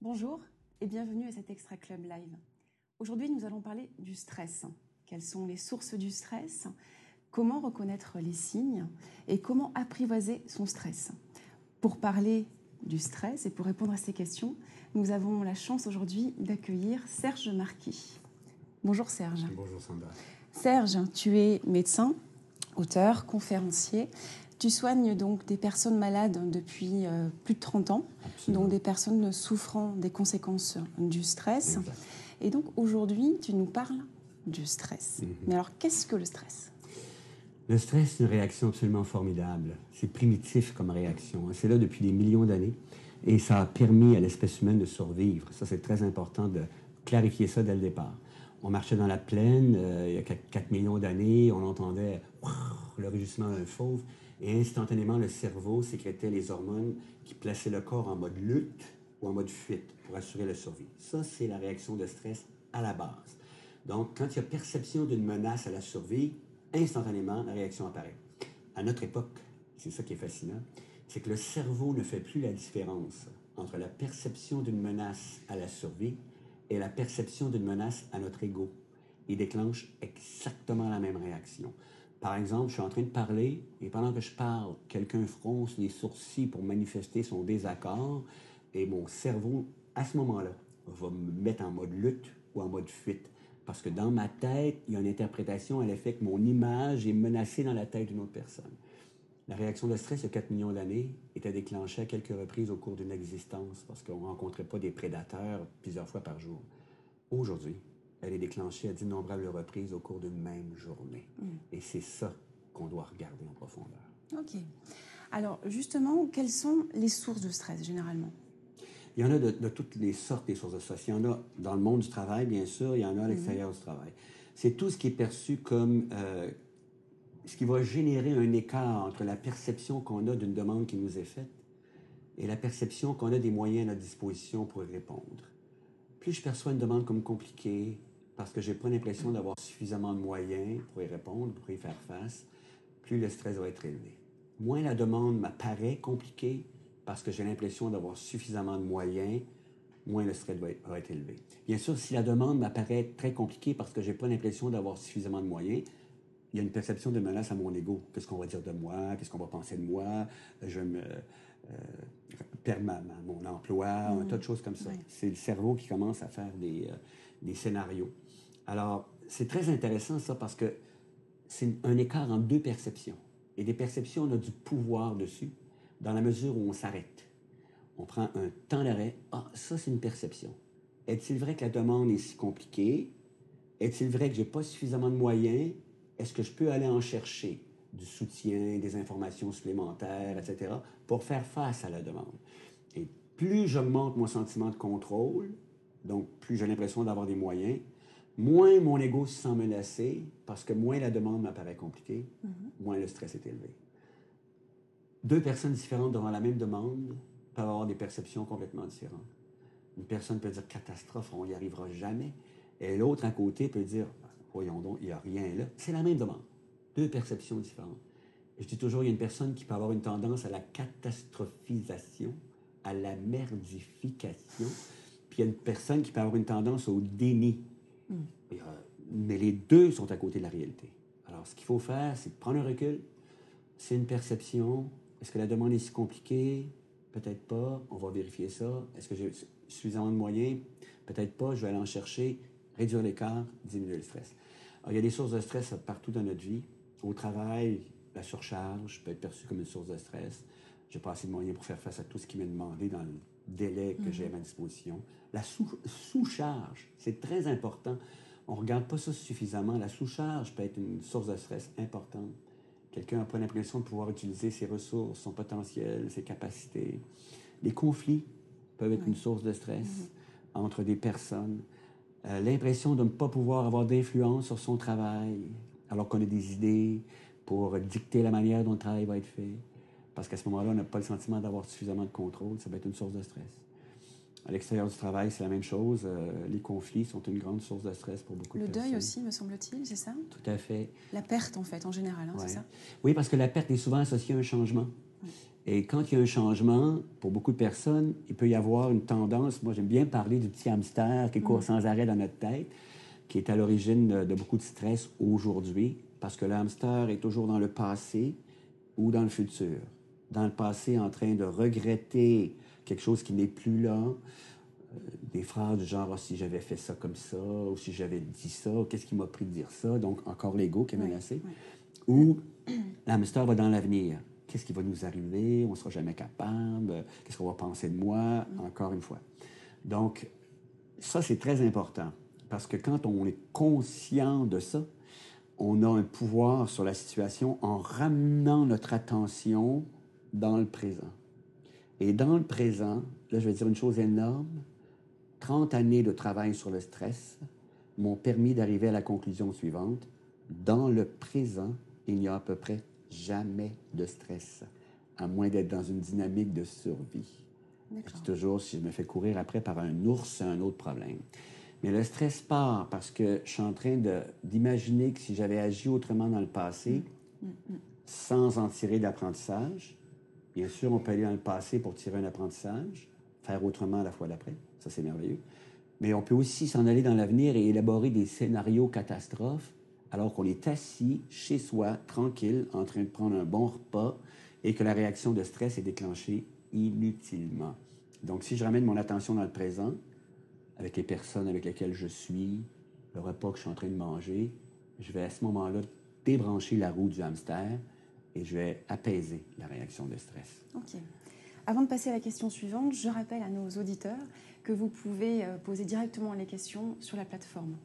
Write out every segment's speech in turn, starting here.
Bonjour et bienvenue à cet Extra Club Live. Aujourd'hui, nous allons parler du stress. Quelles sont les sources du stress? Comment reconnaître les signes? Et comment apprivoiser son stress? Pour parler du stress et pour répondre à ces questions, nous avons la chance aujourd'hui d'accueillir Serge Marquis. Bonjour Serge. Bonjour Sandra. Serge, tu es médecin, auteur, conférencier. Tu soignes donc des personnes malades depuis euh, plus de 30 ans, Absolument. donc des personnes souffrant des conséquences du stress. Exact. Et donc aujourd'hui, tu nous parles du stress. Mhm. Mais alors, qu'est-ce que le stress? Le stress, c'est une réaction absolument formidable. C'est primitif comme réaction. hein. C'est là depuis des millions d'années et ça a permis à l'espèce humaine de survivre. Ça, c'est très important de clarifier ça dès le départ. On marchait dans la plaine euh, il y a 4, millions d'années, on entendait le rugissement d'un fauve et instantanément, le cerveau sécrétait les hormones qui plaçaient le corps en mode lutte ou en mode fuite pour assurer la survie. Ça, c'est la réaction de stress à la base. Donc, quand il y a perception d'une menace à la survie, instantanément, la réaction apparaît. À notre époque, c'est ça qui est fascinant, c'est que le cerveau ne fait plus la différence entre la perception d'une menace à la survie et la perception d'une menace à notre ego. Il déclenche exactement la même réaction. Par exemple, je suis en train de parler et pendant que je parle, quelqu'un fronce les sourcils pour manifester son désaccord et mon cerveau, à ce moment-là, va me mettre en mode lutte ou en mode fuite. Parce que dans ma tête, il y a une interprétation à l'effet que mon image est menacée dans la tête d'une autre personne. La réaction de stress de 4 millions d'années était déclenchée à quelques reprises au cours d'une existence parce qu'on ne rencontrait pas des prédateurs plusieurs fois par jour. Aujourd'hui, elle est déclenchée à d'innombrables reprises au cours d'une même journée. Et c'est ça qu'on doit regarder en profondeur. Ok. Alors justement, quelles sont les sources de stress généralement? Il y en a de, de toutes les sortes des sources de stress. Il y en a dans le monde du travail, bien sûr, il y en a à l'extérieur du travail. C'est tout ce qui est perçu comme euh, ce qui va générer un écart entre la perception qu'on a d'une demande qui nous est faite et la perception qu'on a des moyens à notre disposition pour y répondre. Plus je perçois une demande comme compliquée, parce que j'ai pas l'impression d'avoir suffisamment de moyens pour y répondre, pour y faire face, plus le stress va être élevé. Moins la demande m'apparaît compliquée, parce que j'ai l'impression d'avoir suffisamment de moyens, moins le stress va être, va être élevé. Bien sûr, si la demande m'apparaît très compliquée parce que j'ai pas l'impression d'avoir suffisamment de moyens, il y a une perception de menace à mon ego. Qu'est-ce qu'on va dire de moi? Qu'est-ce qu'on va penser de moi? Je me euh, perds ma- ma- mon emploi, un tas de choses comme ça. C'est le cerveau qui commence à faire des, euh, des scénarios. Alors, c'est très intéressant ça parce que c'est un écart entre deux perceptions. Et des perceptions, on a du pouvoir dessus dans la mesure où on s'arrête. On prend un temps d'arrêt. Ah, ça, c'est une perception. Est-il vrai que la demande est si compliquée? Est-il vrai que j'ai pas suffisamment de moyens? Est-ce que je peux aller en chercher du soutien, des informations supplémentaires, etc., pour faire face à la demande? Et plus j'augmente mon sentiment de contrôle, donc plus j'ai l'impression d'avoir des moyens, moins mon ego se sent menacé, parce que moins la demande m'apparaît compliquée, moins le stress est élevé. Deux personnes différentes devant la même demande peuvent avoir des perceptions complètement différentes. Une personne peut dire catastrophe, on n'y arrivera jamais. Et l'autre à côté peut dire voyons donc, il n'y a rien là. C'est la même demande. Deux perceptions différentes. Et je dis toujours, il y a une personne qui peut avoir une tendance à la catastrophisation, à la merdification, puis il y a une personne qui peut avoir une tendance au déni. Et, euh, mais les deux sont à côté de la réalité. Alors, ce qu'il faut faire, c'est prendre un recul. C'est une perception. Est-ce que la demande est si compliquée? Peut-être pas. On va vérifier ça. Est-ce que j'ai suffisamment de moyens? Peut-être pas. Je vais aller en chercher, réduire l'écart, diminuer le stress. Il y a des sources de stress partout dans notre vie. Au travail, la surcharge peut être perçue comme une source de stress. J'ai pas assez de moyens pour faire face à tout ce qui m'est demandé dans le délai que j'ai à ma disposition. La sous- sous-charge, c'est très important. On ne regarde pas ça suffisamment. La sous-charge peut être une source de stress importante. Quelqu'un n'a pas l'impression de pouvoir utiliser ses ressources, son potentiel, ses capacités. Les conflits peuvent être une source de stress entre des personnes. Euh, L'impression de ne pas pouvoir avoir d'influence sur son travail, alors qu'on a des idées pour dicter la manière dont le travail va être fait. Parce qu'à ce moment-là, on n'a pas le sentiment d'avoir suffisamment de contrôle. Ça peut être une source de stress. À l'extérieur du travail, c'est la même chose. Euh, les conflits sont une grande source de stress pour beaucoup le de personnes. Le deuil aussi, me semble-t-il, c'est ça? Tout à fait. La perte, en fait, en général, hein, c'est ça? Oui, parce que la perte est souvent associée à un changement. Et quand il y a un changement, pour beaucoup de personnes, il peut y avoir une tendance. Moi, j'aime bien parler du petit hamster qui court mm. sans arrêt dans notre tête, qui est à l'origine de, de, beaucoup de stress aujourd'hui, parce que le hamster est toujours dans le passé ou dans le futur. Dans le passé, en train de regretter quelque chose qui n'est plus là. Euh, des phrases du genre oh, si j'avais fait ça comme ça, ou si j'avais dit ça, qu'est-ce qui m'a pris de dire ça? Donc, encore l'ego qui est menacé. Ou l'hamster va dans l'avenir. Qu'est-ce qui va nous arriver? On ne sera jamais capable. Qu'est-ce qu'on va penser de moi? Mm. Encore une fois. Donc, ça, c'est très important. Parce que quand on est conscient de ça, on a un pouvoir sur la situation en ramenant notre attention dans le présent. Et dans le présent, là, je vais dire une chose énorme. 30 années de travail sur le stress m'ont permis d'arriver à la conclusion suivante. Dans le présent, il n'y a à peu près jamais de stress, à moins d'être dans une dynamique de survie. Je dis toujours, si je me fais courir après par un ours, c'est un autre problème. Mais le stress part parce que je suis en train d'imaginer que si j'avais agi autrement dans le passé, mm, mm, mm. sans en tirer d'apprentissage, bien sûr, on peut aller dans le passé pour tirer un apprentissage, faire autrement la fois d'après, ça c'est merveilleux. Mais on peut aussi s'en aller dans l'avenir et élaborer des scénarios catastrophes alors qu'on est assis chez soi, tranquille, en train de prendre un bon repas et que la réaction de stress est déclenchée inutilement. Donc, si je ramène mon attention dans le présent, avec les personnes avec lesquelles je suis, le repas que je suis en train de manger, je vais à ce moment-là débrancher la roue du hamster et je vais apaiser la réaction de stress. OK. Avant de passer à la question suivante, je rappelle à nos auditeurs que vous pouvez euh, poser directement les questions sur la plateforme.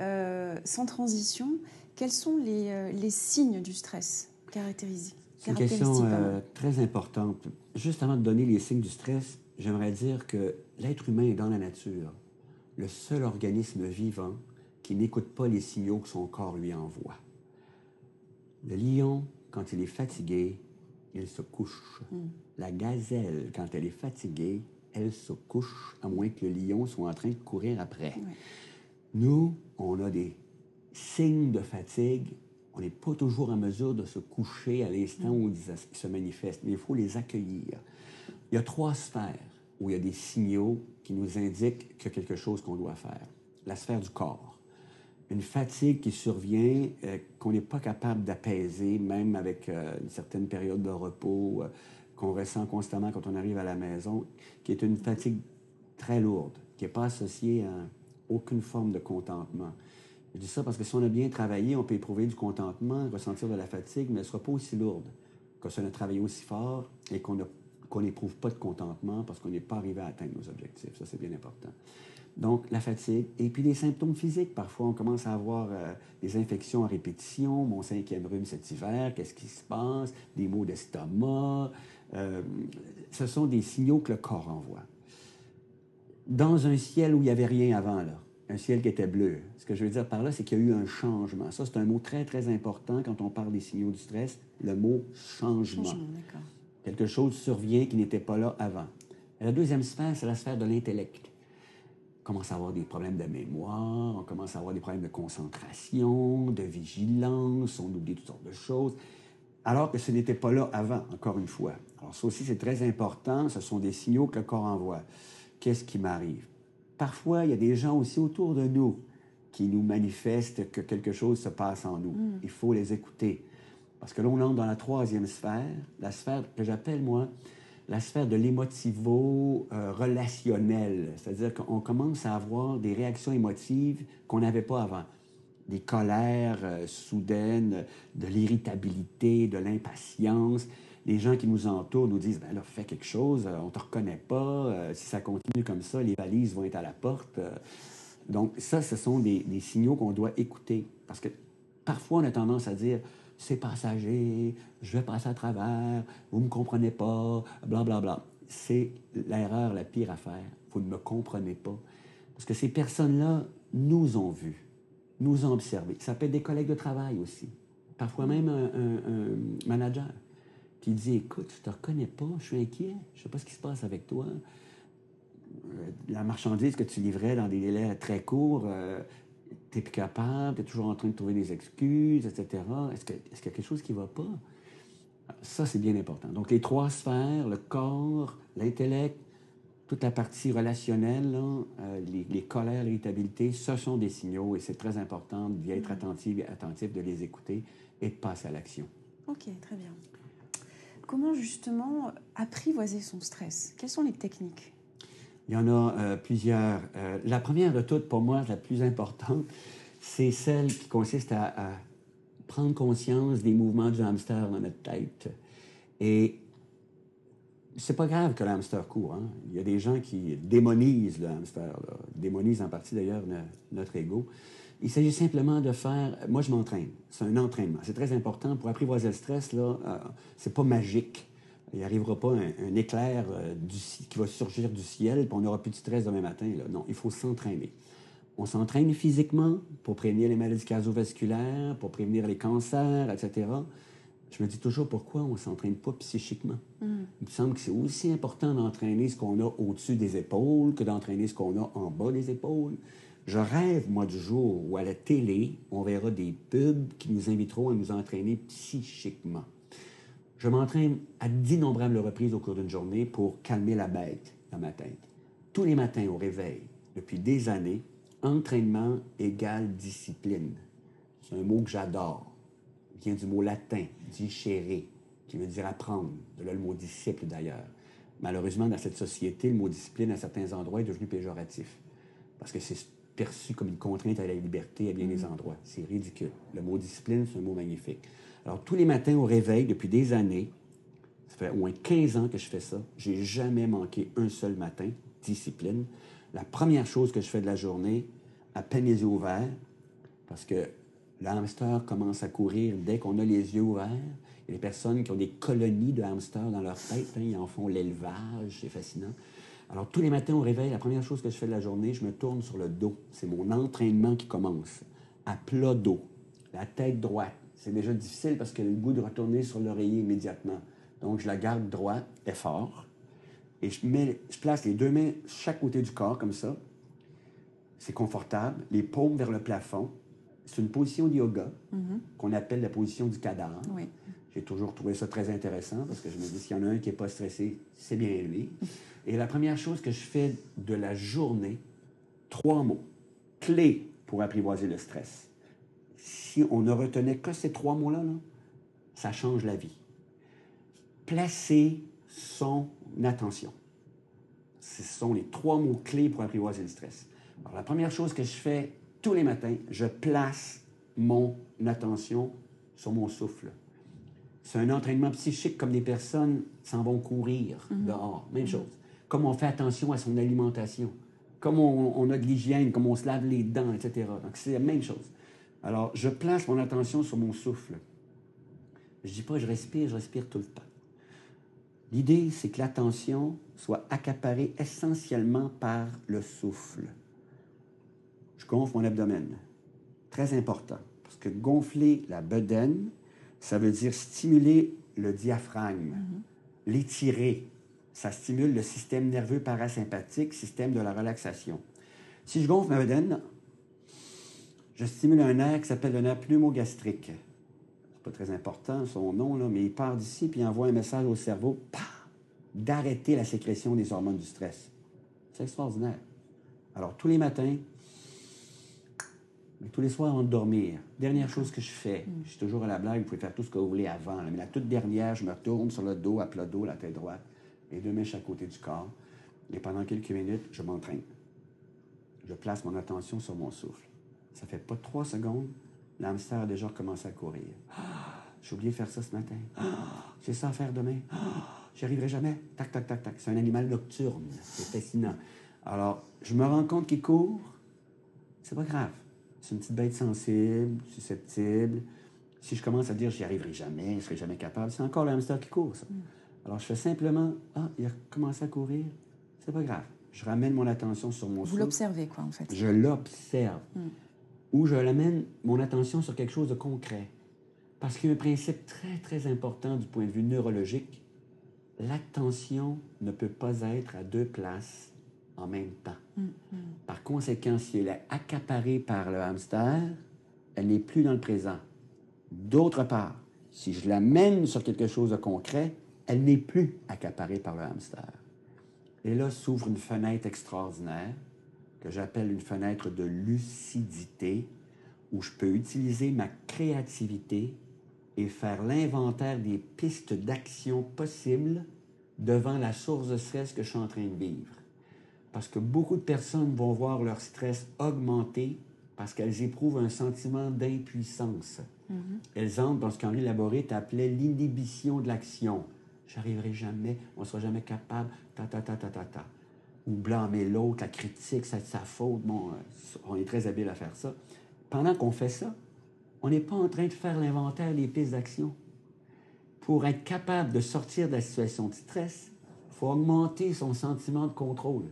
Euh, sans transition, quels sont les, euh, les signes du stress caractéristiques C'est une question très importante. Juste avant de donner les signes du stress, j'aimerais dire que l'être humain est dans la nature le seul organisme vivant qui n'écoute pas les signaux que son corps lui envoie. Le lion, quand il est fatigué, il se couche. Hmm. La gazelle, quand elle est fatiguée, elle se couche, à moins que le lion soit en train de courir après. Nous, on a des signes de fatigue. On n'est pas toujours en mesure de se coucher à l'instant hmm. où ils se manifestent, mais il faut les accueillir. Il y a trois sphères où il y a des signaux qui nous indiquent qu'il y a quelque chose qu'on doit faire. La sphère du corps. Une fatigue qui survient, euh, qu'on n'est pas capable d'apaiser, même avec euh, une certaine période de repos euh, qu'on ressent constamment quand on arrive à la maison, qui est une fatigue très lourde, qui n'est pas associée à aucune forme de contentement. Je dis ça parce que si on a bien travaillé, on peut éprouver du contentement, ressentir de la fatigue, mais elle ne sera pas aussi lourde que si on a travaillé aussi fort et qu'on n'éprouve pas de contentement parce qu'on n'est pas arrivé à atteindre nos objectifs. Ça, c'est bien important. Donc, la fatigue. Et puis, les symptômes physiques. Parfois, on commence à avoir euh, des infections à répétition. Mon cinquième rhume cet hiver, qu'est-ce qui se passe? Des maux d'estomac. Euh, ce sont des signaux que le corps envoie. Dans un ciel où il n'y avait rien avant, là, un ciel qui était bleu. Ce que je veux dire par là, c'est qu'il y a eu un changement. Ça, c'est un mot très, très important quand on parle des signaux du stress, le mot changement. changement Quelque chose survient qui n'était pas là avant. la deuxième sphère, c'est la sphère de l'intellect. On commence à avoir des problèmes de mémoire, on commence à avoir des problèmes de concentration, de vigilance, on oublie toutes sortes de choses, alors que ce n'était pas là avant, encore une fois. Alors ça aussi, c'est très important, ce sont des signaux que le corps envoie. Qu'est-ce qui m'arrive? Parfois, il y a des gens aussi autour de nous qui nous manifestent que quelque chose se passe en nous. Mm. Il faut les écouter. Parce que là, on entre dans la troisième sphère, la sphère que j'appelle, moi, la sphère de l'émotivo-relationnel. C'est-à-dire qu'on commence à avoir des réactions émotives qu'on n'avait pas avant. Des colères euh, soudaines, de l'irritabilité, de l'impatience. Les gens qui nous entourent nous disent, ben là, fais quelque chose, on ne te reconnaît pas, euh, si ça continue comme ça, les valises vont être à la porte. Euh. donc ça, ce sont des signaux qu'on doit écouter. Parce que parfois, on a tendance à dire, c'est passager, je vais passer à travers, vous ne me comprenez pas, blablabla. Bla, bla. C'est l'erreur la pire à faire. Vous ne me comprenez pas. Parce que ces personnes-là nous ont vus, nous ont observés. Ça peut être des collègues de travail aussi. Parfois même un, manager qui dit Écoute, je ne te reconnais pas, je suis inquiet, je ne sais pas ce qui se passe avec toi. la marchandise que tu livrais dans des délais très courts, euh, tu es plus capable, tu es toujours en train de trouver des excuses, etc. Est-ce qu'il est y a quelque chose qui ne va pas? Ça, c'est bien important. Donc, les trois sphères, le corps, l'intellect, toute la partie relationnelle, euh, les, colères, l'irritabilité, ce sont des signaux et c'est très important d'y être attentif, attentif, de les écouter et de passer à l'action. OK, très bien. Comment justement apprivoiser son stress? Quelles sont les techniques? Il y en a euh, plusieurs. Euh, la première de toutes, pour moi, la plus importante, c'est celle qui consiste à, prendre conscience des mouvements du hamster dans notre tête et c'est pas grave que le hamster court. Hein. Il y a des gens qui démonisent le hamster, démonisent en partie d'ailleurs notre ego. Il s'agit simplement de faire. Moi, je m'entraîne. C'est un entraînement. C'est très important pour apprivoiser le stress. Là, euh, c'est pas magique. Il n'arrivera pas un, éclair euh, du, qui va surgir du ciel, puis on n'aura plus de stress demain matin. Là. Non, il faut s'entraîner. On s'entraîne physiquement pour prévenir les maladies cardiovasculaires, pour prévenir les cancers, etc je me dis toujours pourquoi on ne s'entraîne pas psychiquement. Mm. Il me semble que c'est aussi important d'entraîner ce qu'on a au-dessus des épaules que d'entraîner ce qu'on a en bas des épaules. Je rêve, moi, du jour où à la télé, on verra des pubs qui nous inviteront à nous entraîner psychiquement. Je m'entraîne à d'innombrables reprises au cours d'une journée pour calmer la bête dans ma tête. Tous les matins au réveil, depuis des années, entraînement égale discipline. C'est un mot que j'adore vient du mot latin, discere, qui veut dire apprendre, de là le mot disciple d'ailleurs. Malheureusement, dans cette société, le mot discipline à certains endroits est devenu péjoratif, parce que c'est perçu comme une contrainte à la liberté à bien des mm. endroits. C'est ridicule. Le mot discipline, c'est un mot magnifique. Alors, tous les matins au réveil, depuis des années, ça fait au moins 15 ans que je fais ça, j'ai jamais manqué un seul matin, discipline. La première chose que je fais de la journée, à peine les yeux ouverts, parce que le hamster commence à courir dès qu'on a les yeux ouverts. Il y a des personnes qui ont des colonies de hamsters dans leur tête. Hein, ils en font l'élevage, c'est fascinant. Alors, tous les matins au réveil, la première chose que je fais de la journée, je me tourne sur le dos. C'est mon entraînement qui commence. À plat dos, la tête droite. C'est déjà difficile parce que le goût de retourner sur l'oreiller immédiatement. Donc, je la garde droite, effort. Et je, mets, je place les deux mains chaque côté du corps, comme ça. C'est confortable. Les paumes vers le plafond c'est une position de yoga mhm. qu'on appelle la position du cadavre. J'ai toujours trouvé ça très intéressant parce que je me dis, s'il y en a un qui n'est pas stressé, c'est bien lui. Et la première chose que je fais de la journée, trois mots, clés pour apprivoiser le stress. Si on ne retenait que ces trois mots-là, ça change la vie. Placer son attention. Ce sont les trois mots clés pour apprivoiser le stress. Alors, la première chose que je fais tous les matins, je place mon attention sur mon souffle. C'est un entraînement psychique comme des personnes s'en vont courir mhm. dehors. Même mhm. chose. Comme on fait attention à son alimentation, comme on, a de l'hygiène, comme on se lave les dents, etc. Donc, c'est la même chose. Alors, je place mon attention sur mon souffle. Je ne dis pas je respire, je respire tout le temps. L'idée, c'est que l'attention soit accaparée essentiellement par le souffle je gonfle mon abdomen. Très important, parce que gonfler la bedaine, ça veut dire stimuler le diaphragme, mm-hmm. l'étirer. Ça stimule le système nerveux parasympathique, système de la relaxation. Si je gonfle ma bedaine, je stimule un nerf qui s'appelle le nerf pneumogastrique. C'est pas très important son nom, là, mais il part d'ici puis il envoie un message au cerveau d'arrêter la sécrétion des hormones du stress. C'est extraordinaire. Alors, tous les matins, tous les soirs avant de dormir, dernière chose que je fais, mm. je suis toujours à la blague, vous pouvez faire tout ce que vous voulez avant, mais la toute dernière, je me retourne sur le dos, à plat dos, la tête droite, les deux mains chaque côté du corps, et pendant quelques minutes, je m'entraîne. Je place mon attention sur mon souffle. Ça fait pas trois secondes, l'hamster a déjà recommencé à courir. j'ai oublié de faire ça ce matin. j'ai ça à faire demain. J'y arriverai jamais. Tac, tac, tac, tac. C'est un animal nocturne. C'est fascinant. Alors, je me rends compte qu'il court. C'est pas grave c'est une petite bête sensible, susceptible. Si je commence à dire j'y arriverai jamais, je ne serai jamais capable, c'est encore le hamster qui court, ça. Mm. Alors je fais simplement Ah, il a commencé à courir, c'est pas grave. Je ramène mon attention sur mon Vous l'observez, quoi, en fait. Je l'observe. Mm. Ou je ramène mon attention sur quelque chose de concret. Parce qu'il y a un principe très, très important du point de vue neurologique. L'attention ne peut pas être à deux places en même temps. Par conséquent, si elle est accaparée par le hamster, elle n'est plus dans le présent. D'autre part, si je l'amène sur quelque chose de concret, elle n'est plus accaparée par le hamster. Et là s'ouvre une fenêtre extraordinaire que j'appelle une fenêtre de lucidité où je peux utiliser ma créativité et faire l'inventaire des pistes d'action possibles devant la source de stress que je suis en train de vivre. Parce que beaucoup de personnes vont voir leur stress augmenter parce qu'elles éprouvent un sentiment d'impuissance. Elles entrent dans ce qu'Henri Laborit appelait l'inhibition de l'action. J'arriverai jamais, on ne sera jamais capable, ta, ta, ta, ta, ta, ta. Ou blâmer l'autre, la critique, c'est de sa faute. Bon, euh, on est très habile à faire ça. Pendant qu'on fait ça, on n'est pas en train de faire l'inventaire des pistes d'action. Pour être capable de sortir de la situation de stress, il faut augmenter son sentiment de contrôle.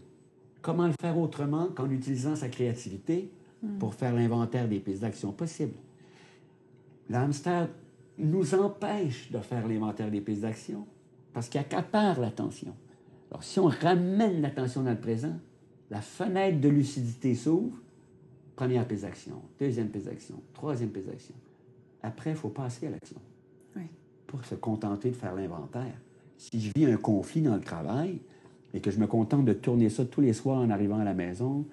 Comment le faire autrement qu'en utilisant sa créativité pour faire l'inventaire des pistes d'action possibles? L'hamster nous empêche de faire l'inventaire des pistes d'action parce qu'il accapare l'attention. Alors, si on ramène l'attention dans le présent, la fenêtre de lucidité s'ouvre, première piste d'action, deuxième piste d'action, troisième piste d'action. Après, il faut passer à l'action. Oui. Pour se contenter de faire l'inventaire. Si je vis un conflit dans le travail et que je me contente de tourner ça tous les soirs en arrivant à la maison,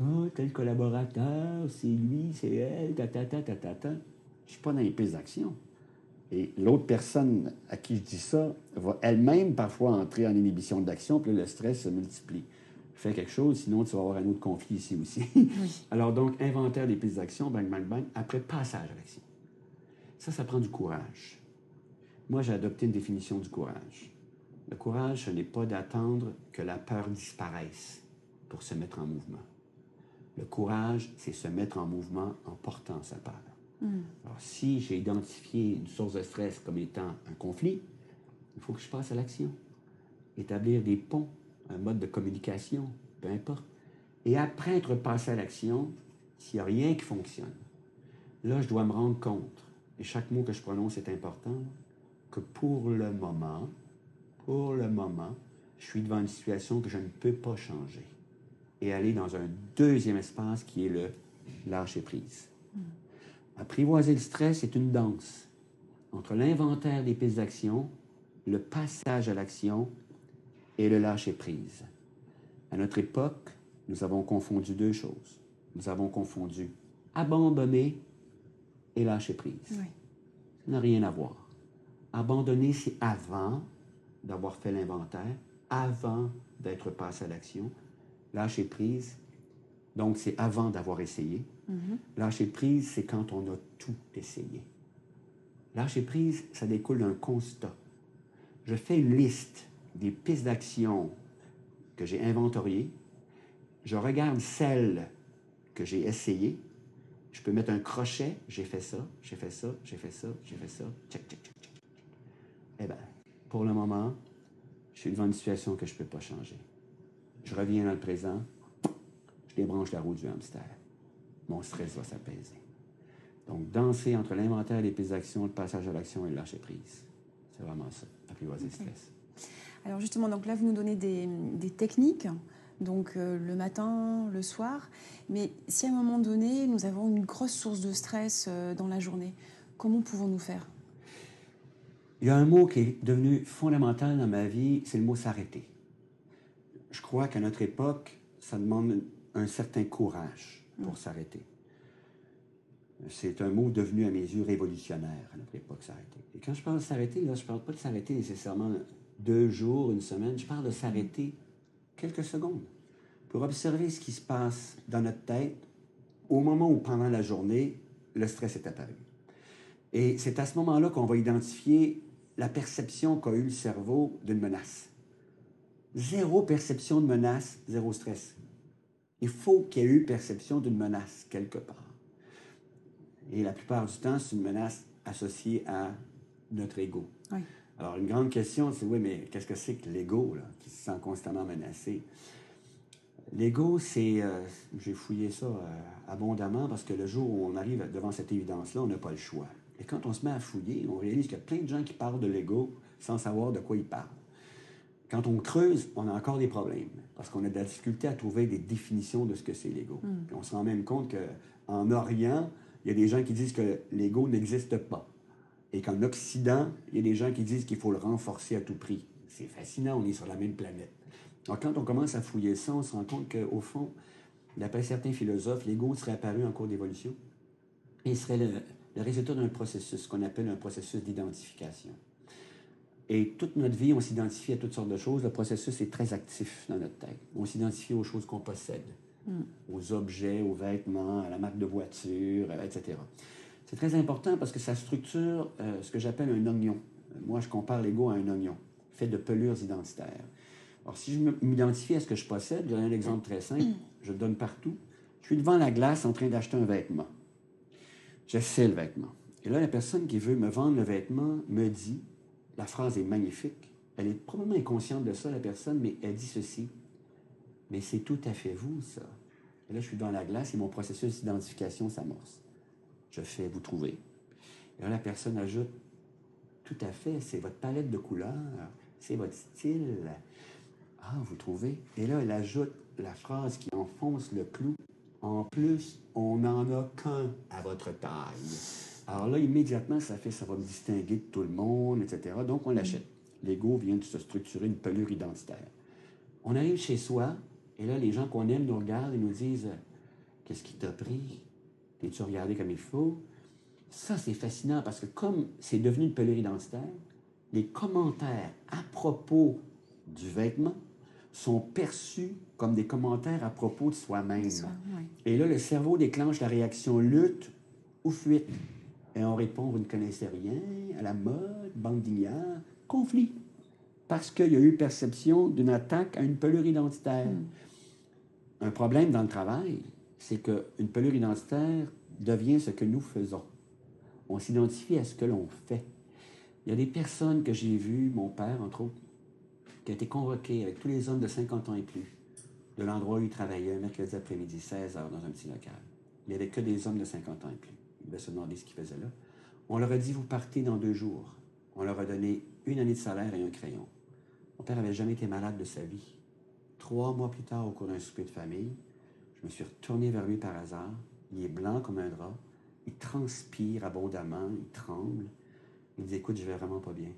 oh, tel collaborateur, c'est lui, c'est elle, ta, ta, ta, ta, ta, ta. Je ne suis pas dans les pistes d'action. Et l'autre personne à qui je dis ça va elle-même parfois entrer en inhibition d'action, puis là, le stress se multiplie. Fais quelque chose, sinon tu vas avoir un autre conflit ici aussi. Alors donc, inventaire des pistes d'action, bang, bang, bang, après passage à l'action. Ça, ça prend du courage. Moi, j'ai adopté une définition du courage. Le courage, ce n'est pas d'attendre que la peur disparaisse pour se mettre en mouvement. Le courage, c'est se mettre en mouvement en portant sa peur. Alors, si j'ai identifié une source de stress comme étant un conflit, il faut que je passe à l'action. Établir des ponts, un mode de communication, peu importe. Et après être passé à l'action, s'il n'y a rien qui fonctionne, là, je dois me rendre compte, et chaque mot que je prononce est important, que pour le moment, pour le moment, je suis devant une situation que je ne peux pas changer. Et aller dans un deuxième espace qui est le lâcher prise. Apprivoiser le stress est une danse entre l'inventaire des pistes d'action, le passage à l'action et le lâcher-prise. À notre époque, nous avons confondu deux choses. Nous avons confondu abandonner et lâcher-prise. Oui. Ça n'a rien à voir. Abandonner, c'est avant d'avoir fait l'inventaire, avant d'être passé à l'action. Lâcher prise, donc c'est avant d'avoir essayé. Lâcher prise, c'est quand on a tout essayé. Lâcher prise, ça découle d'un constat. Je fais une liste des pistes d'action que j'ai inventoriées. Je regarde celles que j'ai essayées. Je peux mettre un crochet. J'ai fait ça, j'ai fait ça, j'ai fait ça, j'ai fait ça. Check, check, check, check. Eh bien, pour le moment, je suis devant une situation que je ne peux pas changer. Je reviens dans le présent. Je débranche la roue du hamster mon stress va s'apaiser. Donc, danser entre l'inventaire des pistes d'action, le passage à l'action et le lâcher prise. C'est vraiment ça, apprivoiser le stress. Alors justement, donc là, vous nous donnez des, des techniques, donc euh, le matin, le soir. Mais si à un moment donné, nous avons une grosse source de stress euh, dans la journée, comment pouvons-nous faire? Il y a un mot qui est devenu fondamental dans ma vie, c'est le mot s'arrêter. Je crois qu'à notre époque, ça demande un certain courage pour s'arrêter. C'est un mot devenu à mes yeux révolutionnaire à notre époque, s'arrêter. Et quand je parle de s'arrêter, là, je ne parle pas de s'arrêter nécessairement deux jours, une semaine, je parle de s'arrêter quelques secondes pour observer ce qui se passe dans notre tête au moment où, pendant la journée, le stress est apparu. Et c'est à ce moment-là qu'on va identifier la perception qu'a eu le cerveau d'une menace. Zéro perception de menace, zéro stress. Il faut qu'il y ait eu perception d'une menace quelque part. Et la plupart du temps, c'est une menace associée à notre ego. Oui. Alors, une grande question, c'est oui, mais qu'est-ce que c'est que l'ego, qui se sent constamment menacé? L'ego, c'est. euh, J'ai fouillé ça euh, abondamment parce que le jour où on arrive devant cette évidence-là, on n'a pas le choix. Et quand on se met à fouiller, on réalise qu'il y a plein de gens qui parlent de l'ego sans savoir de quoi ils parlent. Quand on creuse, on a encore des problèmes parce qu'on a de la difficulté à trouver des définitions de ce que c'est l'ego. Mm. On se rend même compte qu'en Orient, il y a des gens qui disent que l'ego n'existe pas. Et qu'en Occident, il y a des gens qui disent qu'il faut le renforcer à tout prix. C'est fascinant, on est sur la même planète. Alors, quand on commence à fouiller ça, on se rend compte qu'au fond, d'après certains philosophes, l'ego serait apparu en cours d'évolution. Il serait le, le résultat d'un processus qu'on appelle un processus d'identification. Et toute notre vie, on s'identifie à toutes sortes de choses. Le processus est très actif dans notre tête. On s'identifie aux choses qu'on possède, aux objets, aux vêtements, à la marque de voiture, euh, etc. C'est très important parce que ça structure euh, ce que j'appelle un oignon. Moi, je compare l'ego à un oignon, fait de pelures identitaires. Alors, si je m'identifie à ce que je possède, je donne un exemple très simple, je le donne partout. Je suis devant la glace en train d'acheter un vêtement. J'essaie le vêtement. Et là, la personne qui veut me vendre le vêtement me dit, la phrase est magnifique, elle est probablement inconsciente de ça, la personne, mais elle dit ceci. Mais c'est tout à fait vous, ça. Et là, je suis dans la glace et mon processus d'identification s'amorce. Je fais, vous trouvez. Et là, la personne ajoute, tout à fait, c'est votre palette de couleurs, c'est votre style. Ah, vous trouvez. Et là, elle ajoute la phrase qui enfonce le clou. En plus, on n'en a qu'un à votre taille. Alors là, immédiatement, ça fait, ça va me distinguer de tout le monde, etc. Donc, on l'achète. L'ego vient de se structurer une pelure identitaire. On arrive chez soi, et là, les gens qu'on aime nous regardent et nous disent Qu'est-ce qui t'a pris? T'es-tu regardé comme il faut Ça, c'est fascinant parce que comme c'est devenu une pelure identitaire, les commentaires à propos du vêtement sont perçus comme des commentaires à propos de soi-même. Soi. Et là, le cerveau déclenche la réaction lutte ou fuite. Et on répond, vous ne connaissez rien, à la mode, bande d'ignards, conflit. Parce qu'il y a eu perception d'une attaque à une pelure identitaire. Un problème dans le travail, c'est qu'une pelure identitaire devient ce que nous faisons. On s'identifie à ce que l'on fait. Il y a des personnes que j'ai vues, mon père entre autres, qui a été convoqué avec tous les hommes de 50 ans et plus de l'endroit où il travaillait, un mercredi après-midi, 16 heures, dans un petit local. Il n'y avait que des hommes de 50 ans et plus. Se demander ce qu'ils faisaient là. On leur a dit, vous partez dans deux jours. On leur a donné une année de salaire et un crayon. Mon père n'avait jamais été malade de sa vie. Trois mois plus tard, au cours d'un souper de famille, je me suis retourné vers lui par hasard. Il est blanc comme un drap. Il transpire abondamment. Il tremble. Il dit Écoute, je vais vraiment pas bien.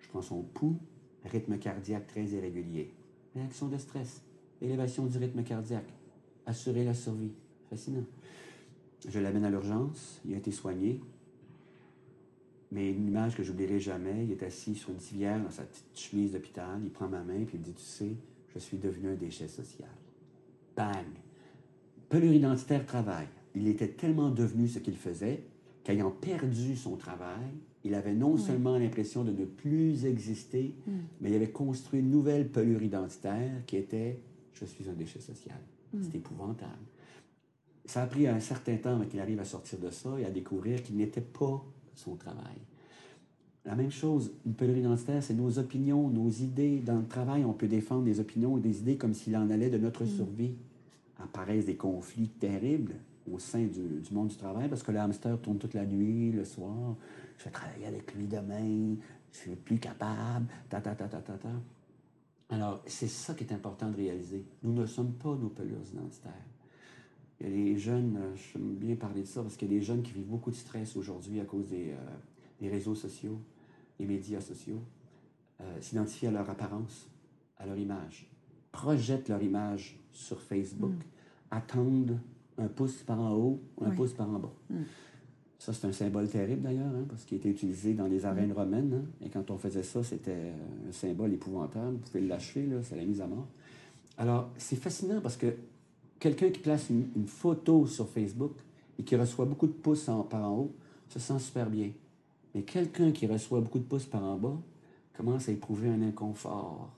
Je prends son pouls, rythme cardiaque très irrégulier. Réaction de stress. Élévation du rythme cardiaque. Assurer la survie. Fascinant. Je l'amène à l'urgence. Il a été soigné. Mais une image que j'oublierai jamais, il est assis sur une civière dans sa petite chemise d'hôpital, il prend ma main puis il me dit, tu sais, je suis devenu un déchet social. Bang! Pelure identitaire travail. Il était tellement devenu ce qu'il faisait qu'ayant perdu son travail, il avait non seulement l'impression de ne plus exister, mais il avait construit une nouvelle pelure identitaire qui était je suis un déchet social. C'est épouvantable. Ça a pris un certain temps avant qu'il arrive à sortir de ça et à découvrir qu'il n'était pas son travail. La même chose, une pelure identitaire, c'est nos opinions, nos idées. Dans le travail, on peut défendre des opinions ou des idées comme s'il en allait de notre survie. Apparaissent des conflits terribles au sein du, du monde du travail parce que le hamster tourne toute la nuit, le soir. Je vais travailler avec lui demain, je suis plus capable, ta ta ta ta ta ta. Alors, c'est ça qui est important de réaliser. Nous ne sommes pas nos pelures identitaires. Il y a des jeunes, euh, j'aime bien parler de ça parce qu'il y a des jeunes qui vivent beaucoup de stress aujourd'hui à cause des, euh, des réseaux sociaux, des médias sociaux, euh, s'identifient à leur apparence, à leur image, projettent leur image sur Facebook, attendent un pouce par en haut, un Oui. pouce par en bas. Ça, c'est un symbole terrible d'ailleurs, hein, parce qu'il était utilisé dans les arènes romaines. hein, et quand on faisait ça, c'était un symbole épouvantable. Vous pouvez le lâcher, c'est la mise à mort. Alors, c'est fascinant parce que quelqu'un qui place une, une photo sur Facebook et qui reçoit beaucoup de pouces en- par en haut se sent super bien. Mais quelqu'un qui reçoit beaucoup de pouces par en bas commence à éprouver un inconfort,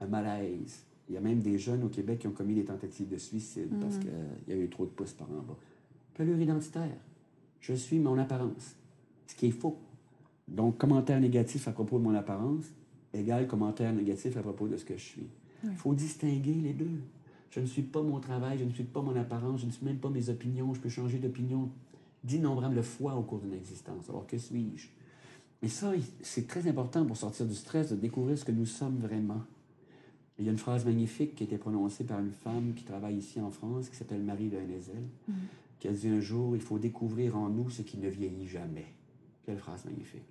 un malaise. Il y a même des jeunes au Québec qui ont commis des tentatives de suicide parce qu'il y a eu trop de pouces par en bas. Pelure identitaire. Je suis mon apparence. Ce qui est faux. Donc, commentaire négatif à propos de mon apparence égale commentaire négatif à propos de ce que je suis. Il faut distinguer les deux. Je ne suis pas mon travail, je ne suis pas mon apparence, je ne suis même pas mes opinions. Je peux changer d'opinion d'innombrables fois au cours d'une existence. Alors, que suis-je? Et ça, c'est très important pour sortir du stress, de découvrir ce que nous sommes vraiment. Il y a une phrase magnifique qui a été prononcée par une femme qui travaille ici en France, qui s'appelle Marie de Hennezel, Mhm. qui a dit un jour, il faut découvrir en nous ce qui ne vieillit jamais. Quelle phrase magnifique.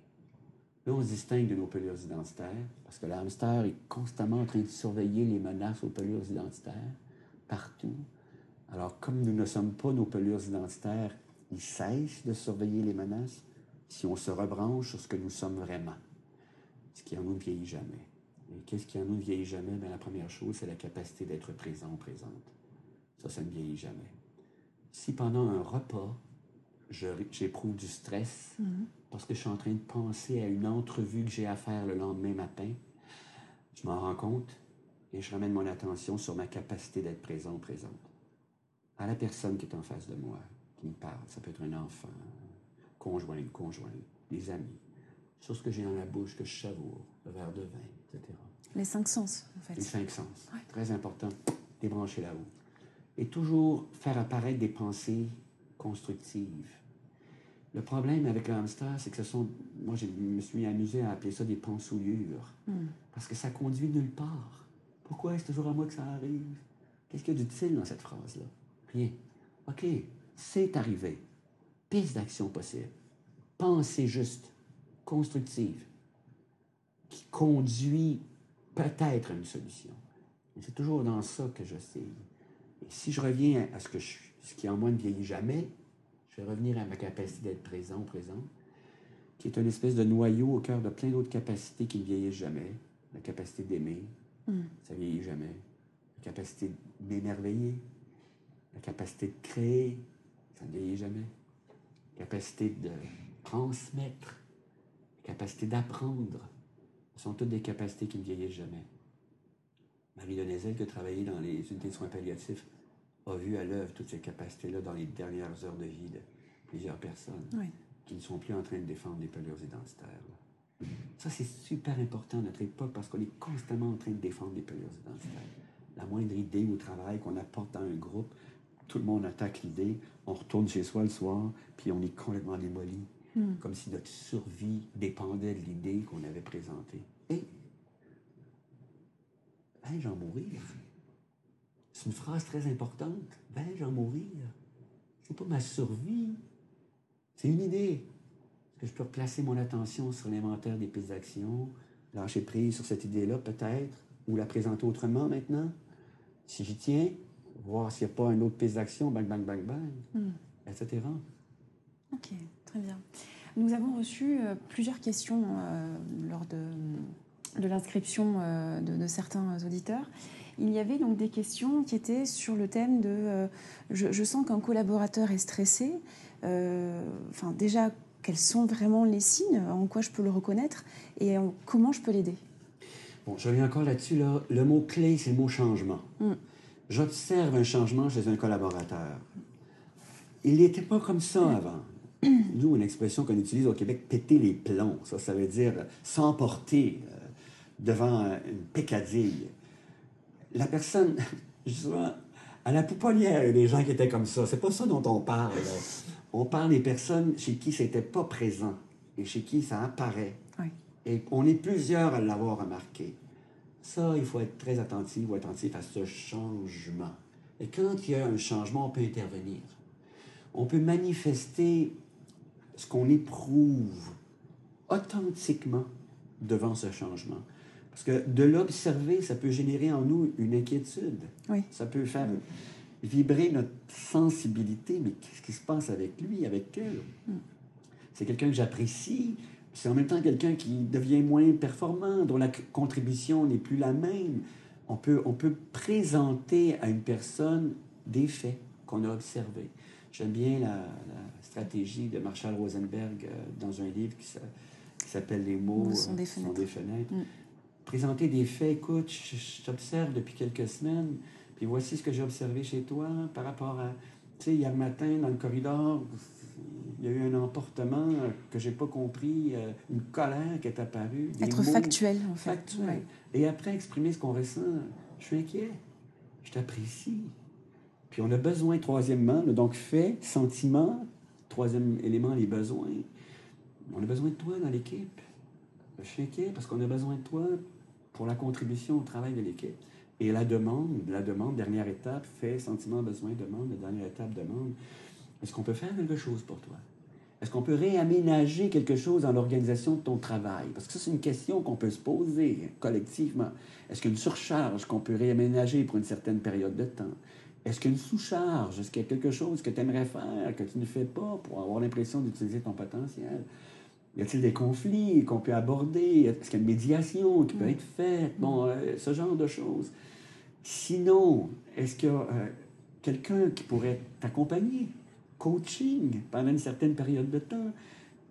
Là, on se distingue de nos pelures identitaires, parce que l'hamster est constamment en train de surveiller les menaces aux pelures identitaires, partout. Alors, comme nous ne sommes pas nos pelures identitaires, il cesse de surveiller les menaces si on se rebranche sur ce que nous sommes vraiment, ce qui en nous ne vieillit jamais. Et qu'est-ce qui en nous ne vieillit jamais? Bien, la première chose, c'est la capacité d'être présent ou présente. Ça, ça ne vieillit jamais. Si pendant un repas, je- j'éprouve du stress Mhm. parce que je suis en train de penser à une entrevue que j'ai à faire le lendemain matin, je m'en rends compte et je ramène mon attention sur ma capacité d'être présent présente. À la personne qui est en face de moi, qui me parle. Ça peut être un enfant, un conjoint, une conjointe, des amis. Sur ce que j'ai dans la bouche, que je savoure, le verre de vin, etc. Les cinq sens, en Les fait. cinq sens. Ouais. Très important. Débrancher là-haut. Et toujours faire apparaître des pensées constructives. Le problème avec le hamster, c'est que ce sont. Moi, je me suis amusé à appeler ça des pensouillures. Mhm. Parce que ça conduit nulle part. Pourquoi est-ce toujours à moi que ça arrive? Qu'est-ce qu'il y a d'utile dans cette phrase-là? Rien. OK, c'est arrivé. Piste d'action possible. Pensée juste, constructive, qui conduit peut-être à une solution. C'est toujours dans ça que je sais. Et si je reviens à ce, que je ce qui en moi ne vieillit jamais, je vais revenir à ma capacité d'être présent présent, qui est une espèce de noyau au cœur de plein d'autres capacités qui ne vieillissent jamais. La capacité d'aimer, Mhm. ça ne vieillit jamais. La capacité d'émerveiller, la capacité de créer, ça ne vieillit jamais. La capacité de transmettre, la capacité d'apprendre, ce sont toutes des capacités qui ne vieillissent jamais. Marie Denezel, qui a travaillé dans les unités de soins palliatifs, a vu à l'œuvre toutes ces capacités-là dans les dernières heures de vie de plusieurs personnes Oui. qui ne sont plus en train de défendre les pelures identitaires. là. Ça, c'est super important à notre époque parce qu'on est constamment en train de défendre les pelures identitaires. La moindre idée au travail qu'on apporte dans un groupe, tout le monde attaque l'idée, on retourne chez soi le soir, puis on est complètement démoli, Mhm. comme si notre survie dépendait de l'idée qu'on avait présentée. Et vais-je en mourir? C'est une phrase très importante. Vais-je en mourir? C'est pas ma survie. C'est une idée. Je peux replacer mon attention sur l'inventaire des pistes d'action, lâcher prise sur cette idée-là peut-être, ou la présenter autrement maintenant? Si j'y tiens, voir s'il n'y a pas une autre piste d'action, bang, bang, bang, bang, Mhm. etc. Ok, très bien. Nous avons reçu euh, plusieurs questions euh, lors de, de l'inscription euh, de, de certains auditeurs. Il y avait donc des questions qui étaient sur le thème de je, je sens qu'un collaborateur est stressé. Enfin, déjà, quels sont vraiment les signes En quoi je peux le reconnaître Et en- comment je peux l'aider Bon, je reviens encore là-dessus. Là. Le mot clé, c'est le mot changement. Mm. J'observe un changement chez un collaborateur. Il n'était pas comme ça avant. Nous, une expression qu'on utilise au Québec, péter les plombs. Ça, ça veut dire s'emporter euh, devant une pécadille. La personne, souvent, à la pouponnière, il y a des gens qui étaient comme ça. C'est pas ça dont on parle. On parle des personnes chez qui c'était pas présent et chez qui ça apparaît. Oui. Et on est plusieurs à l'avoir remarqué. Ça, il faut être très attentif ou attentif à ce changement. Et quand il y a un changement, on peut intervenir. On peut manifester ce qu'on éprouve authentiquement devant ce changement. Parce que de l'observer, ça peut générer en nous une inquiétude. Oui. Ça peut faire vibrer notre sensibilité. Mais qu'est-ce qui se passe avec lui, avec elle? C'est quelqu'un que j'apprécie. C'est en même temps quelqu'un qui devient moins performant, dont la contribution n'est plus la même. On peut, on peut présenter à une personne des faits qu'on a observés. J'aime bien la, la stratégie de Marshall Rosenberg euh, dans un livre qui s'a- qui s'appelle Les mots sont euh, des sont fenêtres. des fenêtres. Mm. Présenter des faits, écoute, je, je t'observe depuis quelques semaines, puis voici ce que j'ai observé chez toi par rapport à, tu sais, hier matin dans le corridor, il y a eu un emportement que j'ai pas compris, euh, une colère qui est apparue. des Être mots factuel, en fait. factuels. Ouais. Et après exprimer ce qu'on ressent, je suis inquiet, je t'apprécie. Puis on a besoin, troisièmement, donc fait, sentiment, troisième élément, les besoins. On a besoin de toi dans l'équipe. Je suis inquiet parce qu'on a besoin de toi pour la contribution au travail de l'équipe. Et la demande, la demande, dernière étape, fait sentiment, besoin, demande, la dernière étape, demande. Est-ce qu'on peut faire quelque chose pour toi? Est-ce qu'on peut réaménager quelque chose dans l'organisation de ton travail? Parce que ça, c'est une question qu'on peut se poser collectivement. Est-ce qu'il y a une surcharge qu'on peut réaménager pour une certaine période de temps? Est-ce qu'il y a une sous-charge? Est-ce qu'il y a quelque chose que tu aimerais faire, que tu ne fais pas pour avoir l'impression d'utiliser ton potentiel? Y a-t-il des conflits qu'on peut aborder? Est-ce qu'il y a une médiation qui peut être faite? Bon, euh, ce genre de choses. Sinon, est-ce qu'il y a euh, quelqu'un qui pourrait t'accompagner? Coaching pendant une certaine période de temps?